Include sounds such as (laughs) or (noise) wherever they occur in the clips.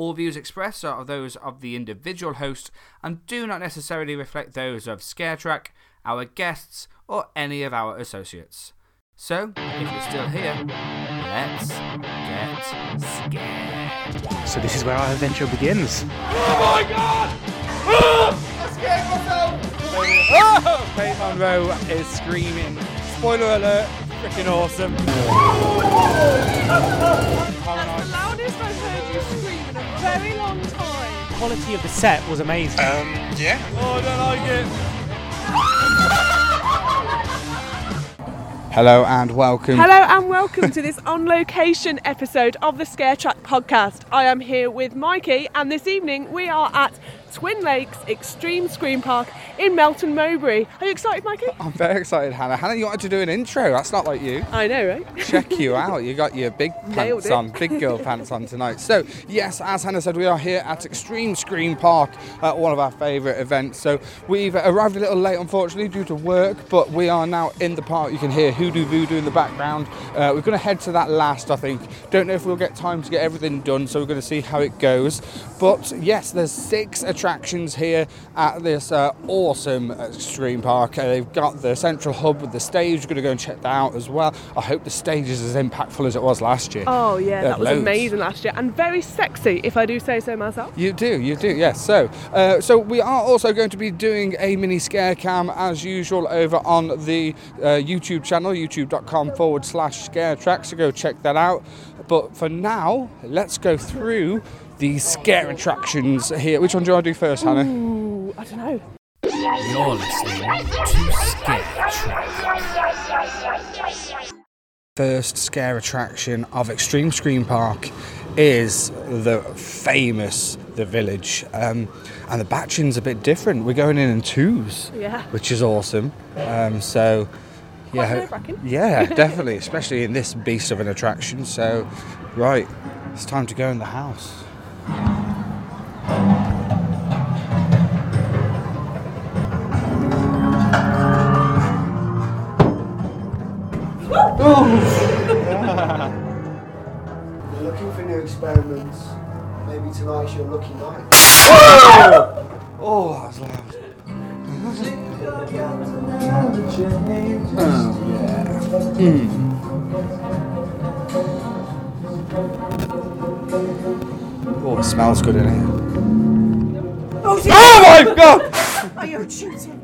All views expressed are those of the individual host and do not necessarily reflect those of ScareTrack, our guests, or any of our associates. So, if you're still here, let's get scared. So this is where our adventure begins. Oh! My god! Ah! I scared myself! Faith Monroe is screaming. Spoiler alert, freaking awesome. That's the loudest I've heard very long time. quality of the set was amazing. Um, yeah? Oh, I don't like it. Hello and welcome. Hello and welcome to this on location episode of the Scare Track podcast. I am here with Mikey, and this evening we are at Twin Lakes Extreme Scream Park in Melton Mowbray. Are you excited, Mikey? (laughs) I'm very excited, Hannah. Hannah, you wanted to do an intro. That's not like you. I know, right? Check you out. You got your big (laughs) pants on, big girl pants on tonight. So, yes, as Hannah said, we are here at Extreme Scream Park, at one of our favourite events. So, we've arrived a little late, unfortunately, due to work, but we are now in the park. You can hear Hoodoo Voodoo in the background. Uh, we're going to head to that last, I think. Don't know if we'll get time to get everything done, so we're going to see how it goes. But yes, there's six attractions here at this uh, awesome Extreme Park. Uh, they've got the central hub with the stage. We're going to go and check that out as well. I hope the stage is as impactful as it was last year. Oh, yeah, They that was loads. amazing last year and very sexy, if I do say so myself. You do, you do, yes. So, uh, so we are also going to be doing a mini scare cam as usual over on the uh, YouTube channel, youtube.com forward slash scare track. So go check that out. But for now, let's go through the scare attractions here. Which one do I do first, Hannah? Ooh, I don't know. You're listening to Scare Track. First scare attraction of Extreme Scream Park is the famous The Village. Um, and the batching's a bit different. We're going in in twos. Yeah. which is awesome. Um, so, Quite yeah, (laughs) yeah, definitely, especially in this beast of an attraction. So, right, it's time to go in the house. Mm. Oh, it smells good in here. Oh, Oh my god! oh, you're shooting.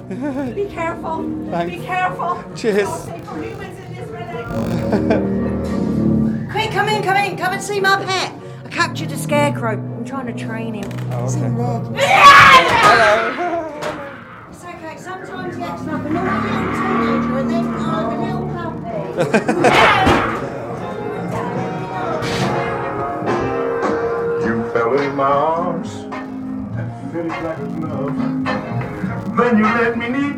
Be careful. Thanks. Be careful. Cheers. (laughs) Quick, come in, come in. Come and see my pet. I captured a scarecrow. I'm trying to train him. Oh, okay. Ned. (laughs) It's okay. Sometimes he acts like a little teenager and then You fell in my arms and fit it like a glove. Then you let me knee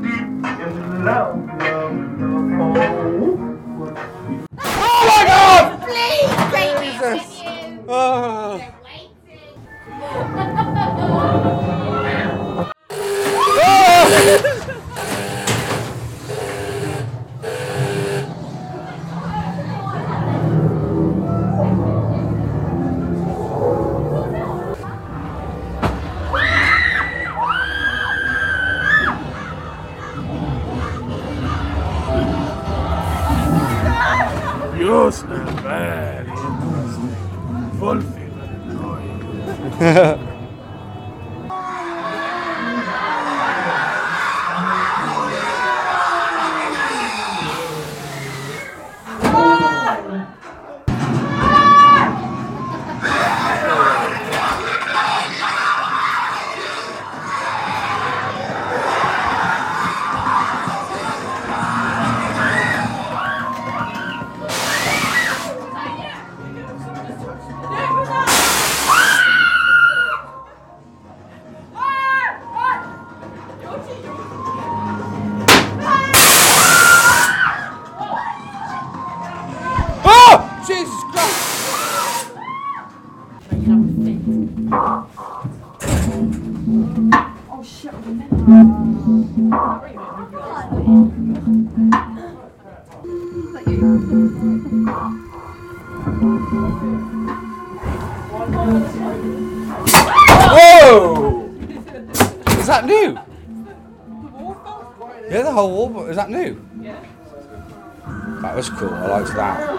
was cool. I liked that.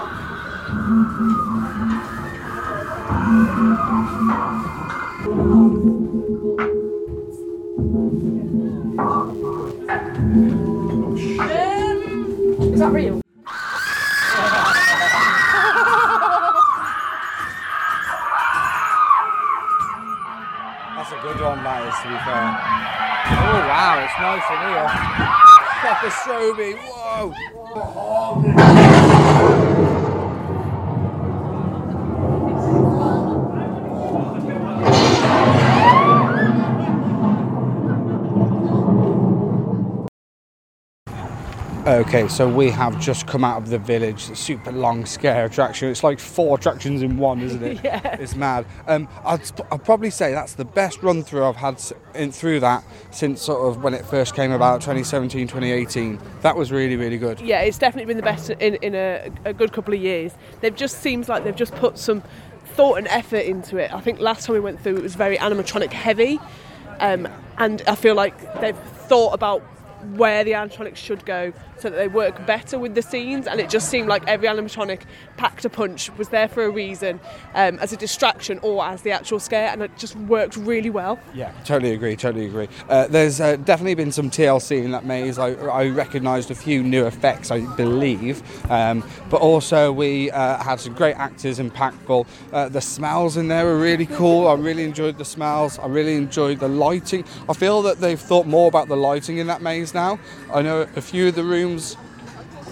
Um, is that real? That's a good one, that is, to be fair. Oh, wow, it's nice in here. Proper stroby. Whoa! Oh, Okay, so we have just come out of the village, the super long scare attraction. It's like four attractions in one, isn't it? (laughs) Yeah. It's mad. Um, I'd, I'd probably say that's the best run through I've had in, through that since sort of when it first came about, 2017, 2018. That was really, really good. Yeah, it's definitely been the best in, in a, a good couple of years. They've just seems like they've just put some thought and effort into it. I think last time we went through it was very animatronic heavy, um, and I feel like they've thought about where the animatronics should go so that they work better with the scenes and it just seemed like every animatronic packed a punch was there for a reason um, as a distraction or as the actual scare and it just worked really well Yeah, totally agree, totally agree. Uh, there's uh, definitely been some TLC in that maze. I, I recognised a few new effects, I believe, um, but also we uh, had some great actors, impactful. Uh, the smells in there were really cool. I really enjoyed the smells. I really enjoyed the lighting. I feel that they've thought more about the lighting in that maze now. I know a few of the rooms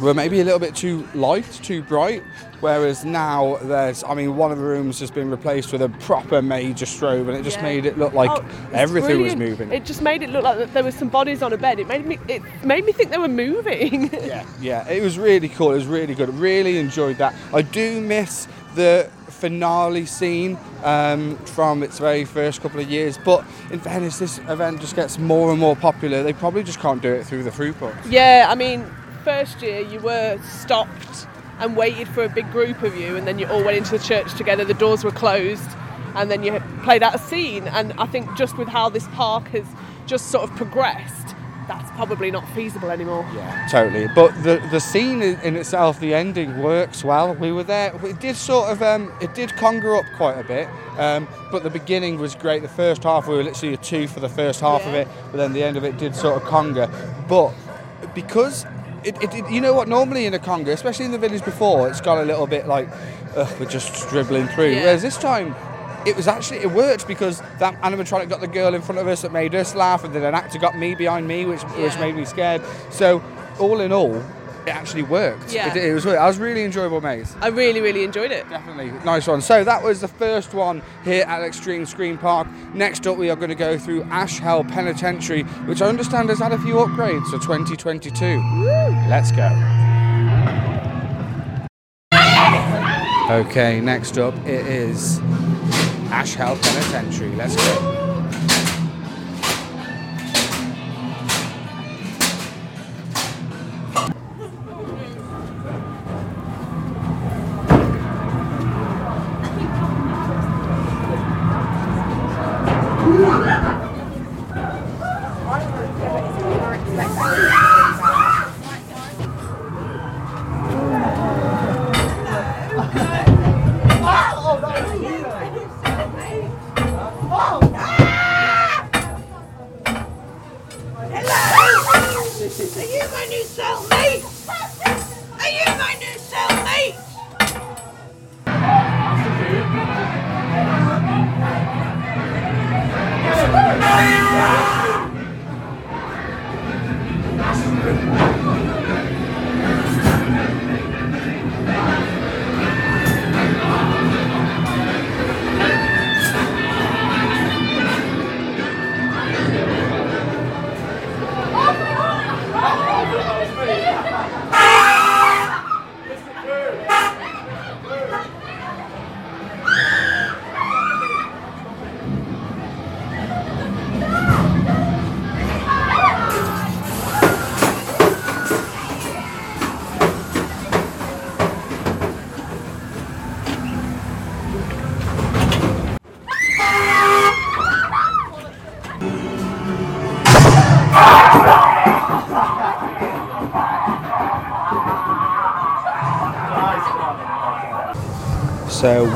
were maybe a little bit too light, too bright. Whereas now there's, I mean, one of the rooms has been replaced with a proper major strobe, and it just Yeah. made it look like Oh, everything was moving. It just made it look like there was some bodies on a bed. It made me it made me think they were moving. (laughs) Yeah, yeah, it was really cool. It was really good. Really enjoyed that. I do miss the finale scene um, from its very first couple of years, but in fairness, this event just gets more and more popular. They probably just can't do it through the throughput. yeah, I mean, first year you were stopped and waited for a big group of you, and then you all went into the church together. The doors were closed, and then you played out a scene. And I think just with how this park has just sort of progressed, that's probably not feasible anymore. Yeah, totally. But the the scene in, in itself, the ending works well. We were there. It did sort of um, it did conjure up quite a bit. Um, but the beginning was great. The first half we were literally a two for the first half of it, but then the end of it did sort of conga. But because it, it, it- you know what? Normally in a conga, especially in the village before, it's got a little bit like Ugh, we're just dribbling through. Yeah. Whereas this time. It was actually it worked because that animatronic got the girl in front of us that made us laugh, and then an actor got me behind me, which which made me scared. So all in all, it actually worked. Yeah. It, it was. I was really enjoyable maze. I really, really enjoyed it. Definitely nice one. So that was the first one here at Extreme Scream Park. Next up, we are going to go through Ash Hell Penitentiary, which I understand has had a few upgrades for 2022. Let's go. Okay, next up it is Ash Hell Penitentiary. Let's go. Are you my new cellmate?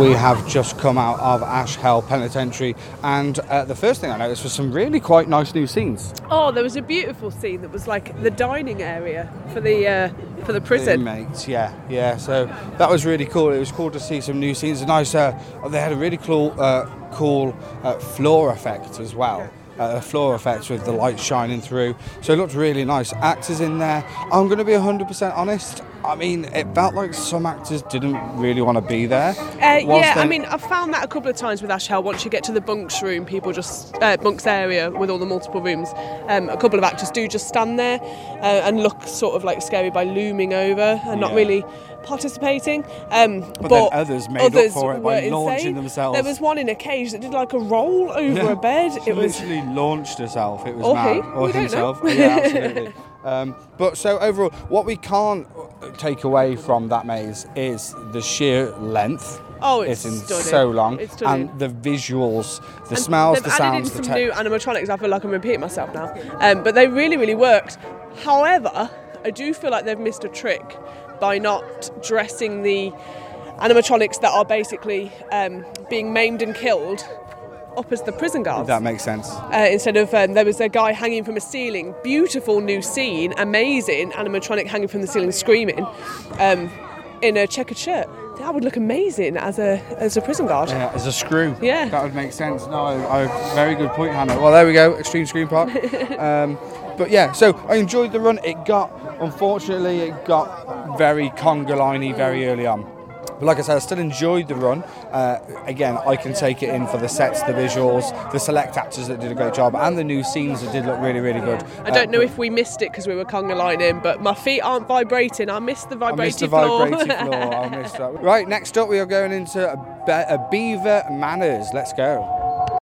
We have just come out of Ash Hell Penitentiary, and uh, the first thing I noticed was some really quite nice new scenes. Oh, there was a beautiful scene that was like the dining area for the uh, for the prison. Inmates, yeah, yeah. So that was really cool. It was cool to see some new scenes. A nice. Uh, they had a really cool, uh, cool uh, floor effect as well. Uh, a floor effect with the light shining through. So it looked really nice. Actors in there. I'm going to be 100% honest. I mean, it felt like some actors didn't really want to be there. Uh, yeah, I mean, I've found that a couple of times with Ash Hell. Once you get to the bunks room, people just uh, bunks area with all the multiple rooms. Um, a couple of actors do just stand there uh, and look sort of like scary by looming over and not really participating. Um, but then others made up for it by were launching themselves. There was one in a cage that did like a roll over Yeah. a bed. She It was literally launched herself. It was Or mad. he. Or We himself. (laughs) yeah, absolutely. Um, but so overall, what we can't take away from that maze is the sheer length. Oh, it's in so long, It's and the visuals, the And smells, they've the added sounds, in the some new animatronics. I feel like I'm repeating myself now, um, but they really, really worked. However, I do feel like they've missed a trick by not dressing the animatronics that are basically um, being maimed and killed up as the prison guards. That makes sense. Uh, instead of um, there was a guy hanging from a ceiling, beautiful new scene, amazing animatronic hanging from the ceiling, screaming, um, in a checkered shirt. That would look amazing as a as a prison guard. Yeah, as a screw. Yeah. that would make sense. No, I, I, very good point, Hannah. Well, there we go, Extreme Scream Park. (laughs) um, but yeah, so I enjoyed the run. It got, unfortunately, it got very conga liney very early on. But like I said, I still enjoyed the run. Uh, again, I can take it in for the sets, the visuals, the select actors that did a great job, and the new scenes that did look really, really good. I don't Uh, know if we missed it because we were conga lining, but my feet aren't vibrating. I missed the I vibrating missed the floor. vibrating floor. I missed that. (laughs) Right, next up we are going into a, be- a Beaver Manners. Let's go.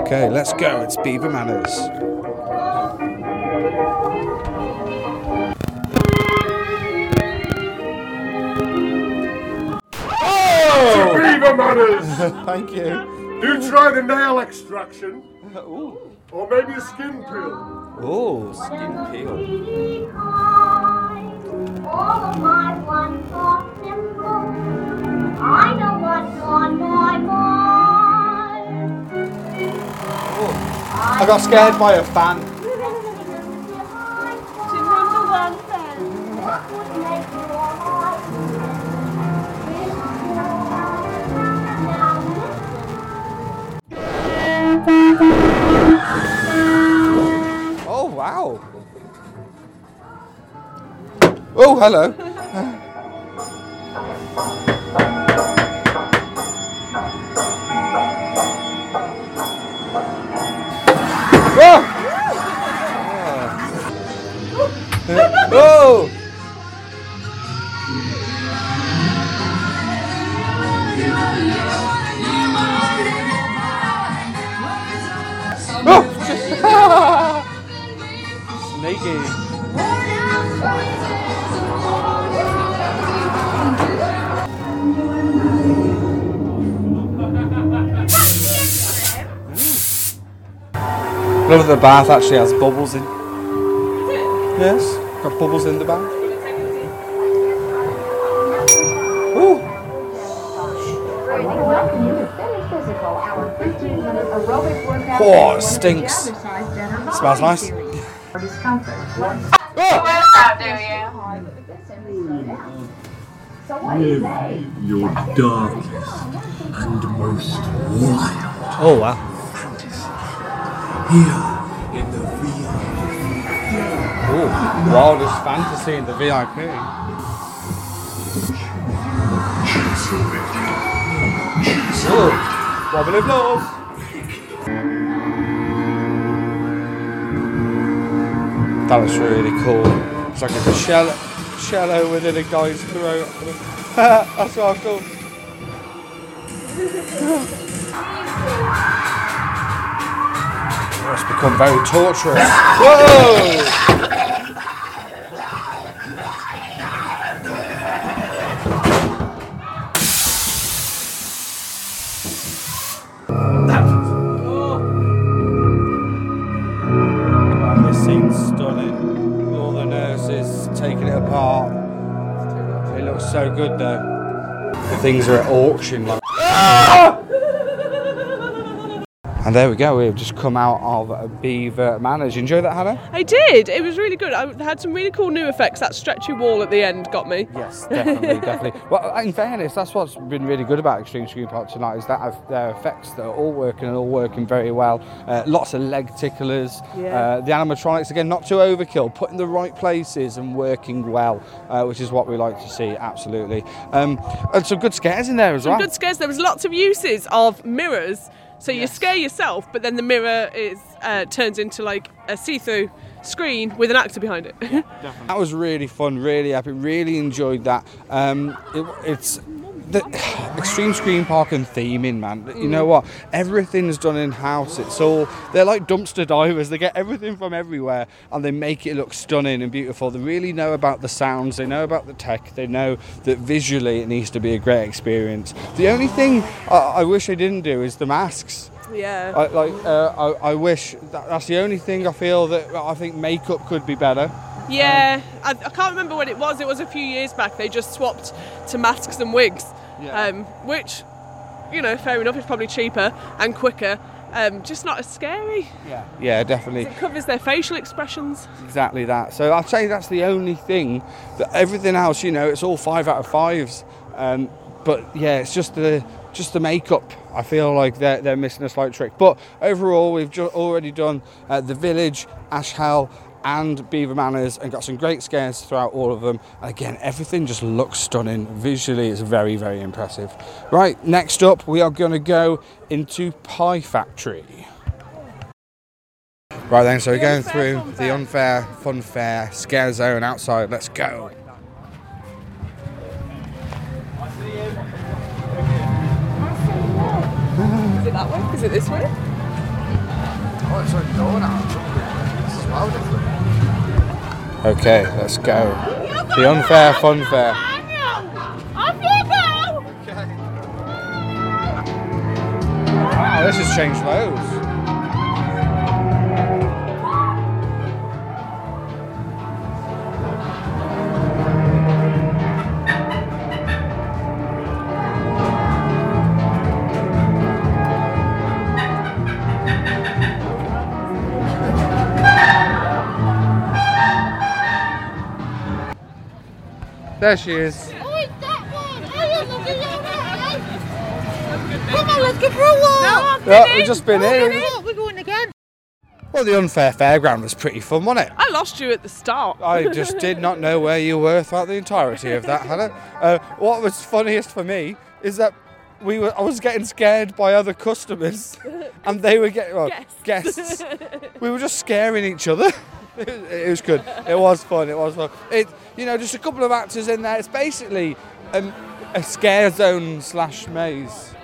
Okay, let's go. It's Beaver Manners. Beaver manners! (laughs) Thank you. Do try the nail extraction. Or maybe a skin peel. Oh, skin peel. All of my one thought simple. I know what's on my mind. I got scared by a fan. Oh, wow. Oh, hello. (laughs) Oh! (laughs) Oh! Love that the bath actually has bubbles in. Yes, got bubbles in the bath. Ooh. Oh, stinks. Smells nice. Your darkest and most wild Oh wow. here in the real. Ooh, wildest fantasy in the VIP. Ooh, wobbly of love. That was really cool. It's like a cello, shallow within a guy's throat. (laughs) That's what I thought. (laughs) It's become very torturous. Whoa! so good though. The things are at auction like. Ah! And there we go. We've just come out of uh, Beaver Manor. Did you enjoy that, Hannah? I did. It was really good. I had some really cool new effects. That stretchy wall at the end got me. Yes, definitely, (laughs) definitely. Well, in fairness, that's what's been really good about Extreme Scream Park tonight is that I've- their effects that are all working and all working very well. Uh, lots of leg ticklers. Yeah. Uh, the animatronics again, not too overkill, put in the right places and working well, uh, which is what we like to see. Absolutely. Um, and some good scares in there as Some well. good scares. There was lots of uses of mirrors. So you scare yourself, but then the mirror is uh, turns into like a see-through screen with an actor behind it. (laughs) That was really fun, really epic. Really enjoyed that. Um, it, it's the extreme scream park and theming, man. You know what? Everything's done in house. It's all they're like dumpster divers. They get everything from everywhere and they make it look stunning and beautiful. They really know about the sounds. They know about the tech. They know that visually it needs to be a great experience. The only thing I, I wish they didn't do is the masks. yeah. I, like uh, I, I wish that, that's the only thing I feel that I think makeup could be better. Yeah, I, I can't remember when it was. It was a few years back. They just swapped to masks and wigs, Yeah. um, which, you know, fair enough. It's probably cheaper and quicker. Um, just not as scary. Yeah, yeah, definitely. It covers their facial expressions. Exactly that. So I'd say that's the only thing. That everything else, you know, it's all five out of fives. Um, but yeah, it's just the just the makeup. I feel like they're they're missing a slight trick. But overall, we've ju- already done uh, the village, Ashhell. And Beaver Manors, and got some great scares throughout all of them. And again, everything just looks stunning. Visually, it's very, very impressive. Right, next up, we are going to go into Pie Factory. Right then, so we're going through the unfair, fun fair, scare zone outside. Let's go. Is it that way? Is it this way? Oh, it's open door Okay, let's go. The unfair fun fair. Wow, this has changed loads. There she is. Oh, it's that one. Oh, yeah, look at that. Come on, let's go for a walk. No, I'm Yeah, we've just been here. We're going again. Well, the unfair fairground was pretty fun, wasn't it? I lost you at the start. I just did not know (laughs) where you were throughout the entirety of that, Hannah. Uh, what was funniest for me is that we were I was getting scared by other customers, (laughs) and they were getting well, Guests. guests. (laughs) we were just scaring each other. It, (laughs) it was good. It was fun. It was fun. It you know just a couple of actors in there. It's basically um, a scare zone slash maze.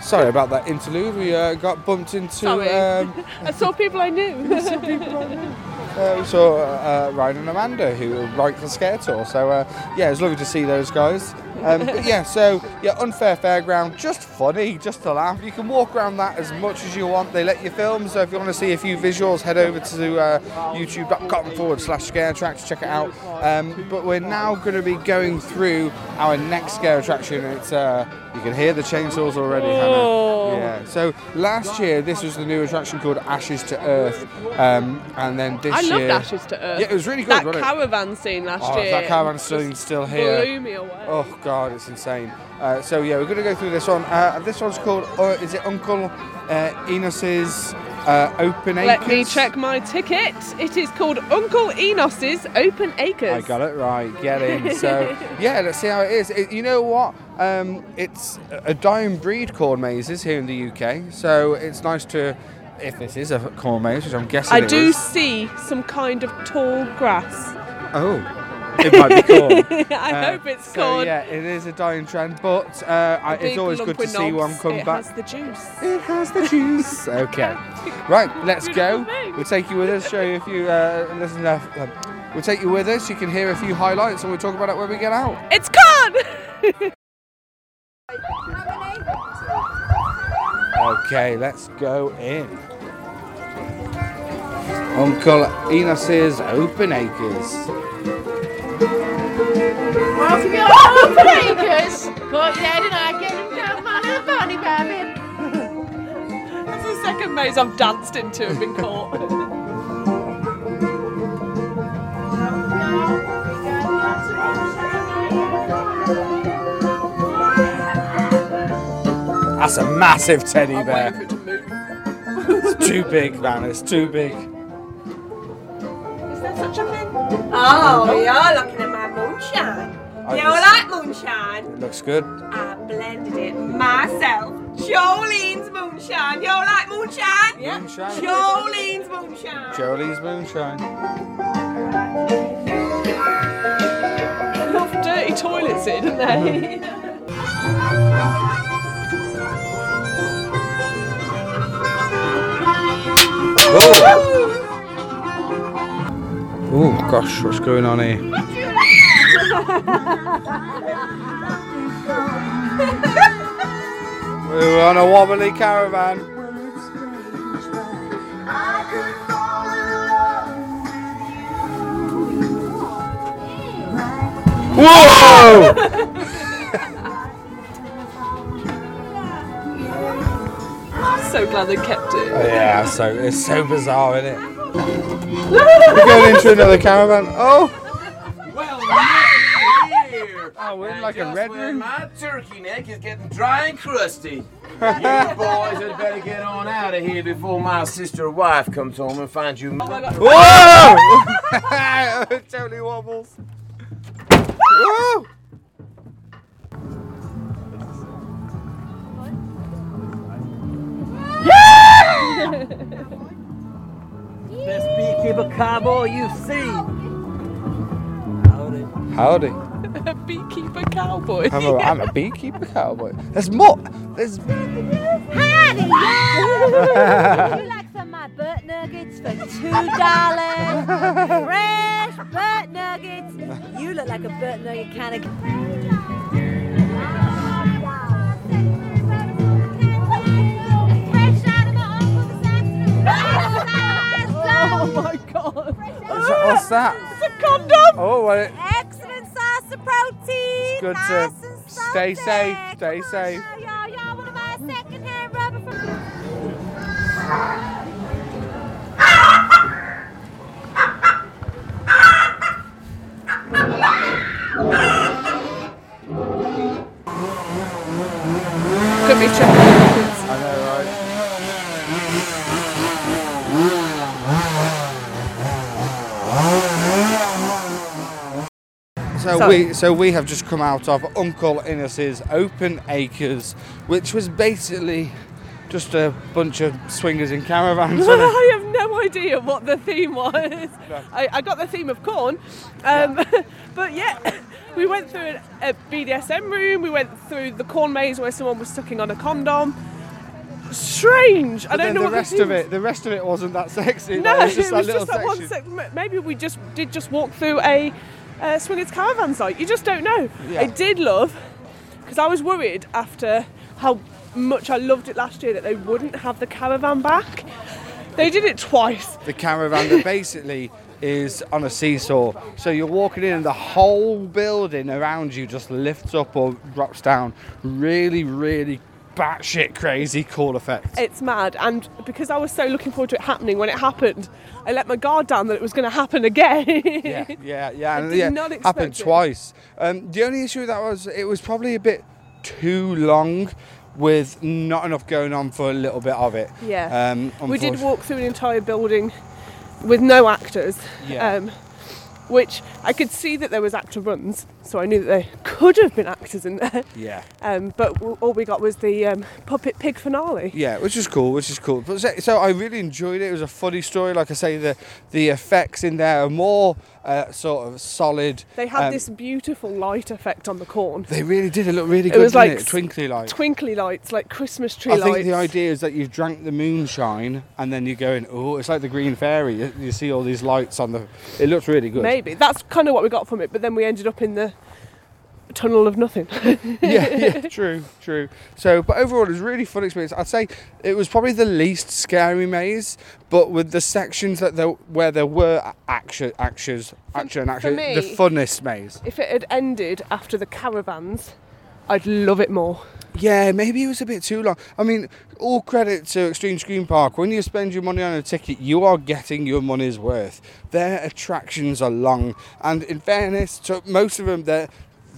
Sorry about that interlude. We uh, got bumped into. Sorry. Um, (laughs) I saw people I knew. (laughs) uh, we saw uh, Ryan and Amanda who write for Scare Tour. So uh, yeah, it was lovely to see those guys. Um, but yeah, so yeah, unfair fairground, just funny, just to laugh. You can walk around that as much as you want. They let you film, so if you want to see a few visuals, head over to uh, youtube.com forward slash scare track to check it out. Um, but we're now going to be going through our next scare attraction. It's uh, you can hear the chainsaws already, Oh. Hannah. Yeah. So last year this was the new attraction called Ashes to Earth, um, and then this I loved year. Ashes to Earth. Yeah, it was really good. That wasn't it? caravan scene last Oh, year. that caravan scene still here. Blew me away. Oh god, it's insane. Uh, so yeah, we're going to go through this one. Uh, this one's called. Uh, is it Uncle uh, Enos's uh, Open Acres? Let me check my ticket. It is called Uncle Enos's Open Acres. I got it right. Get in. So (laughs) yeah, let's see how it is. It, you know what? Um, it's a dying breed corn mazes here in the UK. So it's nice to, if this is a corn maze, which I'm guessing I it do is. see some kind of tall grass. Oh, it might be corn. (laughs) I Uh, hope it's so, corn. yeah, it is a dying trend, but uh, I, it's always good to see one come it back. has the juice. It has the juice. (laughs) okay. Right, let's go. Thing. We'll take you with us, show you a few. Uh, listen, uh, we'll take you with us. You can hear a few highlights, and we'll talk about it when we get out. It's corn! (laughs) Okay, let's go in. Uncle Enos's Open Acres. to be on Vegas. Caught your head and I get him down, man, and a bunny rabbit. That's the second maze I've danced into and been caught. (laughs) Oh, That's a massive teddy I'm bear. for it to move. It's too big, man. It's too big. Is there such a thing? Oh, you're looking at my moonshine. I You just- like moonshine? It looks good. I blended it myself. Jolene's moonshine. You like moonshine? Yeah. Moonshine. Jolene's moonshine. Jolene's moonshine. Love dirty toilets here, didn't they? (laughs) Oh gosh, what's going on here? We're on a wobbly caravan. Whoa! Glad they kept it. Oh, yeah, so it's so bizarre, isn't it? (laughs) We're going into another caravan. Oh, Well, here. oh we're in like a Just red room. My turkey neck is getting dry and crusty. (laughs) you boys had better get on out of here before my sister wife comes home and finds you. Oh Whoa! it (laughs) totally wobbles. Whoa! Cowboy you've seen. Howdy. Howdy. A (laughs) beekeeper cowboy. I'm a, I'm a beekeeper cowboy. There's more. There's. Howdy, y'all. you like some of my butt nuggets for two dollars? Fresh butt nuggets. You look like a butt nugget kind of. Oh (laughs) my god. What's that? What's that? It's a condom. Oh, well, it, Excellent source of protein. good nice to and stay safe. Stay Come safe. Y'all, y'all, y'all want to buy a secondhand rubber from? Look at me checking. I know, right? So So- we so we have just come out of Uncle Enos's Open Acres, which was basically just a bunch of swingers in caravans. (laughs) I have no idea what the theme was. (laughs) I, I got the theme of corn, um, (laughs) but yeah, we went through a, a BDSM room. We went through the corn maze where someone was sucking on a condom. Strange. I don't know the rest of it. The rest of it wasn't that sexy. No, it was just it that was little just that one section. sec- Maybe we just did just walk through a uh, swingers caravan site. You just don't know. Yeah. I did love because I was worried after how much I loved it last year that they wouldn't have the caravan back. They did it twice. the caravan that basically is on a seesaw. So you're walking in and the whole building around you just lifts up or drops down. Really, really batshit crazy cool effect. It's mad, and because I was so looking forward to it happening when it happened, I let my guard down that it was going to happen again. yeah, yeah, (laughs) yeah. And yeah, happened it. twice. Um, the only issue with that was it was probably a bit too long with not enough going on for a little bit of it. Yeah. Um, we did walk through an entire building with no actors. Yeah. Um, which I could see that there was actor runs, so I knew that there (laughs) could have been actors in there. Yeah. Um, but w- all we got was the um, puppet pig finale. Yeah, which is cool, which is cool. But so, so I really enjoyed it. It was a funny story. Like I say, the the effects in there are more uh, sort of solid. They had Um, this beautiful light effect on the corn. They really did. It look really good. It was like it? twinkly lights. Twinkly lights, like Christmas tree I lights. think the idea is that you've drank the moonshine and then you're going, oh, it's like the Green Fairy. You, you see all these lights on the. It looks really good. Maybe that's kind of what we got from it. But then we ended up in the tunnel of nothing. (laughs) yeah, yeah, (laughs) true, true. So, but overall, it was a really fun experience. I'd say it was probably the least scary maze, but with the sections that there where there were action, actions, action, action, me- the funnest maze. If it had ended after the caravans, I'd love it more. Yeah, maybe it was a bit too long. I mean, all credit to Extreme Scream Park. When you spend your money on a ticket, you are getting your money's worth. Their attractions are long, and in fairness, to most of them, they're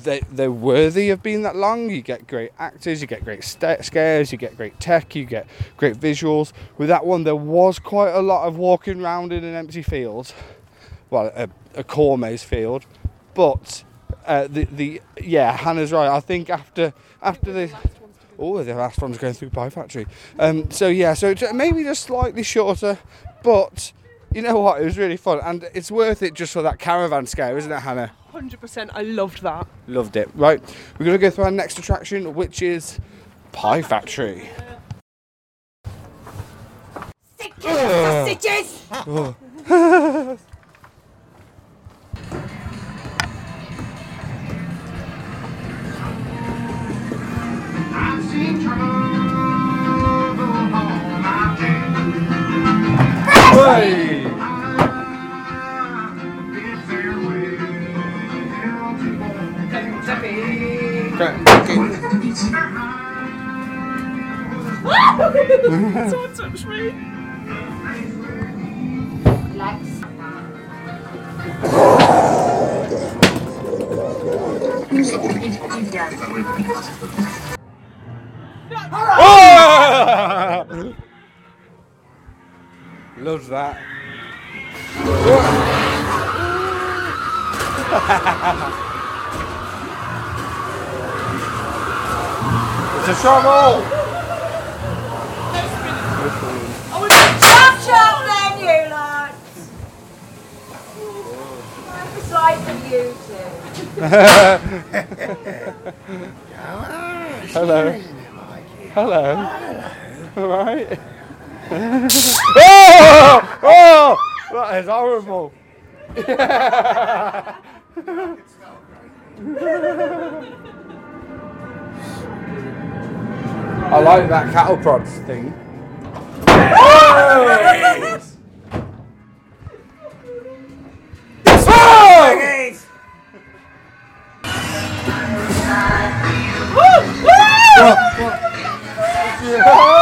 they, they're worthy of being that long. You get great actors, you get great sta scares, you get great tech, you get great visuals. With that one, there was quite a lot of walking around in an empty field, well, a, a core maze field, but uh, the the yeah, Hannah's right. I think after after the oh, the last one's going through Pie Factory. Um, so yeah, so maybe just slightly shorter, but you know what? It was really fun, and it's worth it just for that caravan scare, isn't it, Hannah? 100%, I loved that. Loved it. Right, we're gonna go through our next attraction, which is Pie Factory. Sausages! Oh. Hey! (laughs) Someone touched me. (laughs) Oh! Loves that. (laughs) it's a shovel! Chop chop then, you lot! It's like for you two. Hello. Hello. All right. (laughs) oh! Oh! That is horrible. (laughs) (laughs) I like that cattle prods thing. Oh!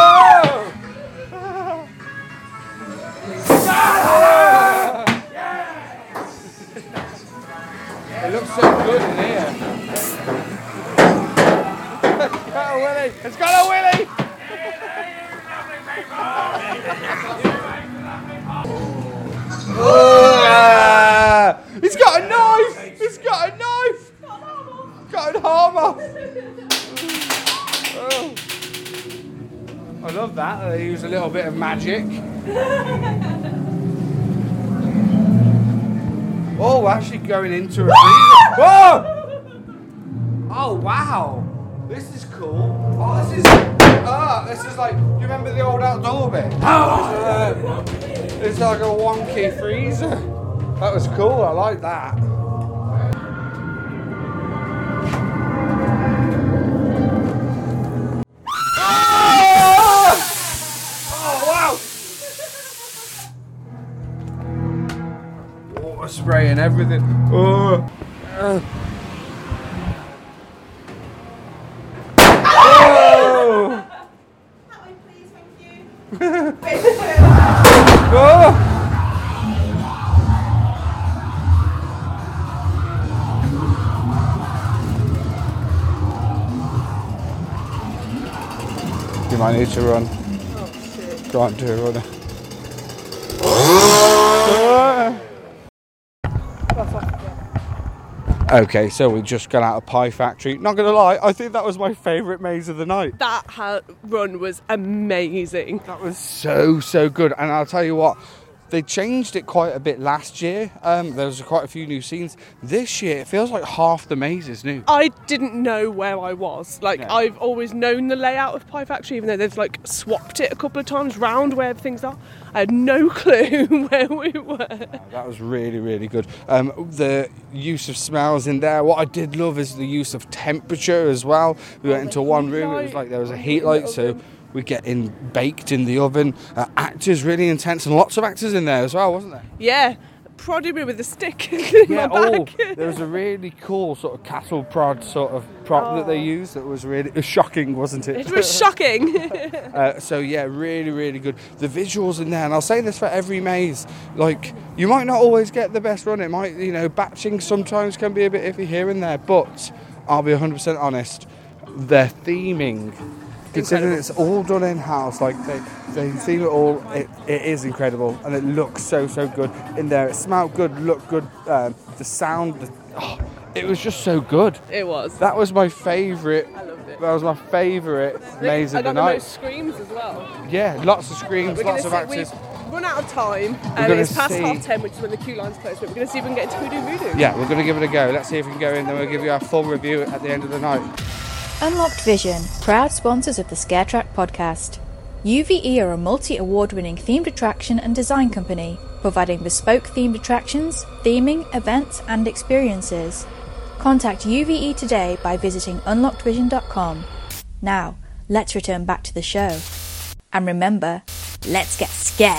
It's got a willy. It's got a willy. Ah! He's got a knife. He's got a knife. Got an hammer. Oh. I love that. They use a little bit of magic. Oh, we're actually going into a. (laughs) Whoa! Oh wow! This is cool. Oh, this is ah, this is like. You remember the old outdoor bit? (laughs) Oh! It's like a wonky freezer. That was cool. I like that. Ah! Oh wow! Water spray and everything. Oh. Uh. Might need to run. Go on, do a runner. Okay, so we just got out of Pie Factory. Not gonna lie, I think that was my favourite maze of the night. That ha- run was amazing. That was so so good, and I'll tell you what, they changed it quite a bit last year. Um, there was quite a few new scenes. This year, it feels like half the maze is new. I didn't know where I was. Like No. I've always known the layout of Pie Factory, even though they've like swapped it a couple of times round where things are. I had no (laughs) clue where we were. That was really, really good. Um, the use of smells in there. What I did love is the use of temperature as well. We went into one room. It was like there was a heat light, so we get in baked in the oven. Uh, actors really intense, and lots of actors in there as well, wasn't there? Yeah, prodded me with a stick (laughs) in Yeah, oh, there was a really cool sort of cattle prod sort of prop that they used that was really was shocking, wasn't it? It was (laughs) shocking. (laughs) Uh, so yeah, really, really good. The visuals in there, and I'll say this for every maze. Like you might not always get the best run. It might, you know, batching sometimes can be a bit iffy here and there. But I'll be 100% honest. Their theming, considering it's all done in house, like they they theme it all. It, it is incredible, and it looks so so good in there. It smelled good, looked good. Um, the sound, the, oh, it was just so good. it was. That was my favourite. I loved it. That was my favourite maze I of the the night. most screams as well. Yeah, lots of screams, We're lots of see, actors. we've run out of time. And it's past see- half ten, which is when the queue line's closed. But we're going to see if we can get into Hoodoo Voodoo. Yeah, we're going to give it a go. Let's see if we can go in, then we'll give you our full review at the end of the night. Unlocked Vision, proud sponsors of the Scare Track podcast. UVE are a multi award winning themed attraction and design company, providing bespoke themed attractions, theming, events, and experiences. Contact UVE today by visiting unlockedvision.com. Now, let's return back to the show. And remember, let's get scared.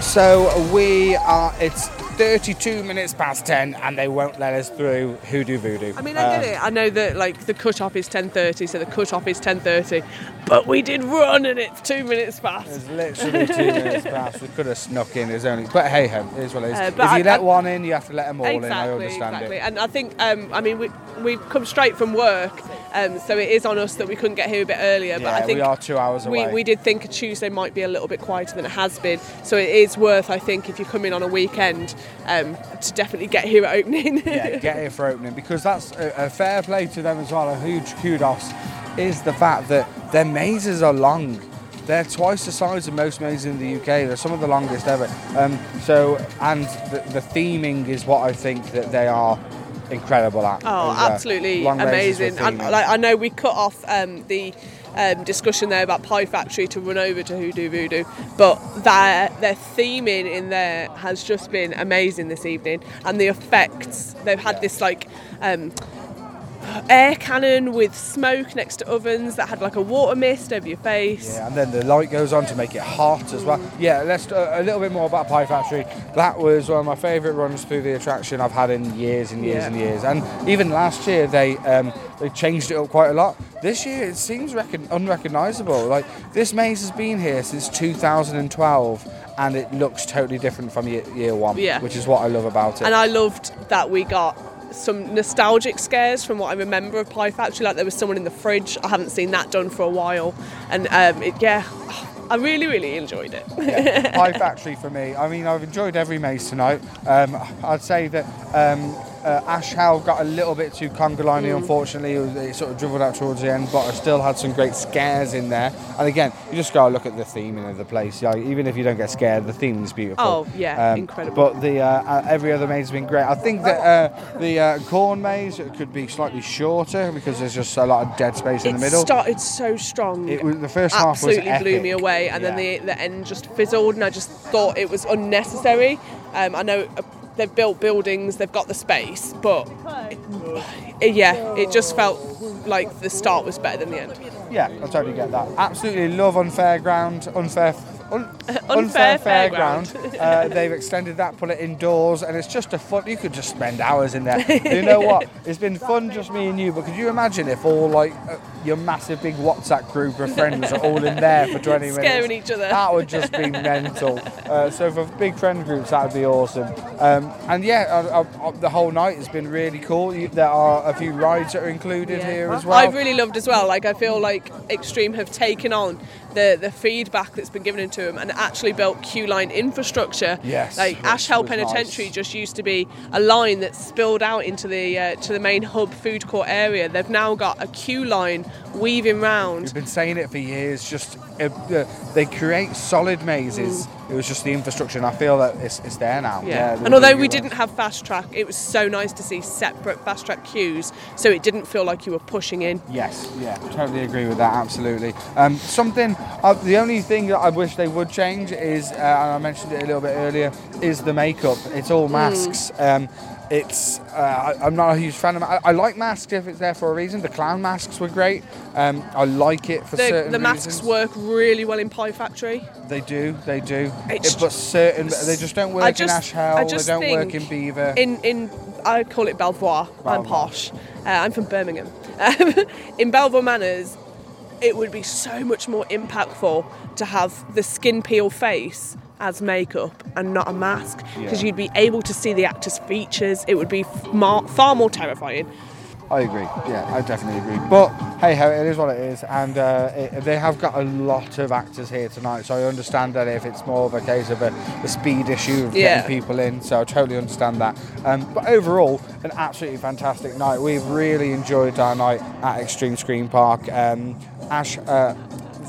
So we are, it's 32 minutes past 10 and they won't let us through Hoodoo Voodoo. I mean, I get Um, it. I know that like the cut off is ten thirty, so the cut off is ten thirty. But we did run, and it's two minutes past. It's literally two (laughs) minutes past. We could have snuck in. There's only, but hey ho, it is what it is. Uh, if you I- let I- one in, you have to let them all in. I exactly, understand exactly. it. And I think, um, I mean, we we've come straight from work, um, so it is on us that we couldn't get here a bit earlier. but I think we are two hours we, away. we did think a Tuesday might be a little bit quieter than it has been, so it is worth, I think, if you come in on a weekend, um, to definitely get here at opening. (laughs) yeah, get here for opening because that's a, a fair play to them as well. A huge kudos is the fact that their mazes are long. They're twice the size of most mazes in the UK. They're some of the longest ever. Um, so, and the, the theming is what I think that they are incredible at. Oh, absolutely amazing! And like, I know we cut off um, the um, discussion there about Pie Factory to run over to Hoodoo Voodoo, but their their theming in there has just been amazing this evening, and the effects they've had this like. Um, Air cannon with smoke next to ovens that had like a water mist over your face. Yeah, and then the light goes on to make it hot as well. Yeah, let's uh, a little bit more about Pie Factory. That was one of my favourite runs through the attraction I've had in years and years Yeah. and years. And even last year they um, they changed it up quite a lot. This year it seems recon- unrecognisable. Like this maze has been here since 2012, and it looks totally different from year, year one. Yeah. which is what I love about it. And I loved that we got some nostalgic scares from what I remember of Pie Factory. Like there was someone in the fridge. I haven't seen that done for a while. And um, it, yeah, I really, really enjoyed it. Yeah, Pie Factory for me. I mean, I've enjoyed every maze tonight. Um, I'd say that um, uh, Ash Hell got a little bit too conga liney, Mm. unfortunately. It, was- it sort of dribbled out towards the end, but I still had some great scares in there. And again, you just to look at the theming of the place. Like, even if you don't get scared, the theme is beautiful. Oh, yeah, Um, incredible. But the uh, uh, every other maze has been great. I think that uh, the uh, corn maze could be slightly shorter because there's just a lot of dead space in it the middle. It started so strong. It was- the first half was absolutely blew me away, and then the, the end just fizzled, and I just thought it was unnecessary. Um, I know they've built buildings, they've got the space, but it, yeah, it just felt like the start was better than the end. Yeah, I totally get that. Absolutely love Unfair Ground, Unfair. Un, (laughs) Unfair Fairground. Fairground. uh, (laughs) they've extended that, put it indoors, and it's just a fun. You could just spend hours in there. you know what? (laughs) It's been fun, just me and you. But could you imagine if all like uh, your massive big WhatsApp group of friends are all in there for 20 minutes? Scaring each other. That would just be mental. Uh, so for big friend groups, that would be awesome. Um, and yeah, uh, uh, uh, the whole night has been really cool. You, there are a few rides that are included here as well. I've really loved as well. Like I feel like Extreme have taken on the the feedback that's been given into them and actually built queue line infrastructure. Yes, Like Ash Hell Penitentiary nice. just used to be a line that spilled out into the uh, to the main hub food court area. They've now got a queue line weaving round. We've been saying it for years. Just uh, they create solid mazes. It was just the infrastructure, and I feel that it's, it's there now. Yeah. they're and although we didn't have fast track, it was so nice to see separate fast track queues so it didn't feel like you were pushing in. Yes, yeah, totally agree with that. Absolutely. Um, something. Uh, the only thing that I wish they would change is, uh, and I mentioned it a little bit earlier, is the makeup. It's all Hmm. masks. Um, it's. Uh, I, I'm not a huge fan of. I, I like masks if it's there for a reason. The clown masks were great. Um, I like it for The, certain the masks reasons. work really well in Pie Factory. They do. They do. It's It- but certain. They just don't work I in just, Ash Hell. They don't work in Beaver. In in I call it Belvoir. I'm Belvoir. posh. Uh, I'm from Birmingham. Um, (laughs) in Belvoir Manors, it would be so much more impactful to have the skin peel face as makeup and not a mask because Yeah. you'd be able to see the actor's features. It would be f- mar- far more terrifying. I agree. Yeah, I definitely agree. But hey ho, it is what it is, and uh, it, they have got a lot of actors here tonight. So I understand that if it's more of a case of a, a speed issue of Yeah. getting people in, so I totally understand that. Um, but overall, an absolutely fantastic night. We've really enjoyed our night at Extreme Scream Park. Um, Ash. Uh,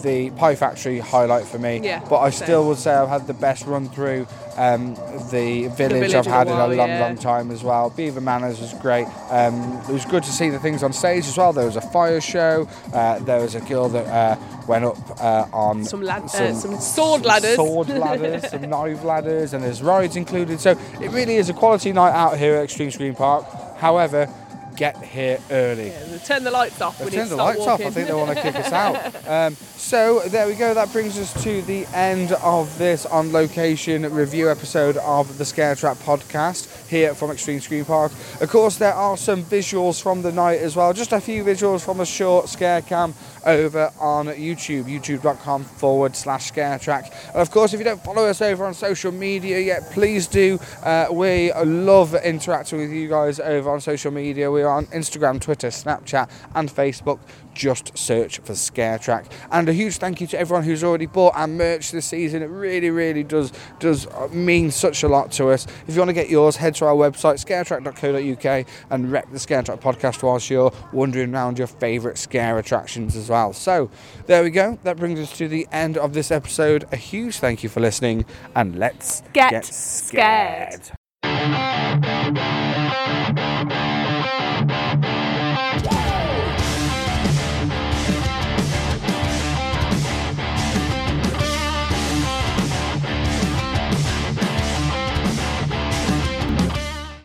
the Pie Factory highlight for me, Yeah, but I same. still would say I've had the best run through um, the village, village I've in a had in a long, yeah. long time as well. Beaver Manors was great. Um, it was good to see the things on stage as well. There was a fire show. Uh, there was a girl that uh, went up uh, on Some lad- uh, some sword ladders. sword ladders, some knife ladders, and there's rides included. So it really is a quality night out here at Extreme Scream Park. However, get here early. Turn the lights off. They've we need turned to the lights off. I think they want to kick us out. (laughs) Um, so there we go. That brings us to the end of this on location review episode of the Scare Track podcast here from Extreme Scream Park. Of course, there are some visuals from the night as well. Just a few visuals from a short scare cam over on YouTube, youtube.com forward slash scare track. Of course, if you don't follow us over on social media yet, please do. Uh, we love interacting with you guys over on social media. We are on Instagram, Twitter, Snapchat, and Facebook. Just search for Scare Track. And a huge thank you to everyone who's already bought our merch this season. It really, really does does uh, mean such a lot to us. If you want to get yours, head to our website, scaretrack.co.uk, and rep the Scare Track podcast whilst you're wandering around your favourite scare attractions as well. So there we go. That brings us to the end of this episode. A huge thank you for listening, and let's Get get scared. scared.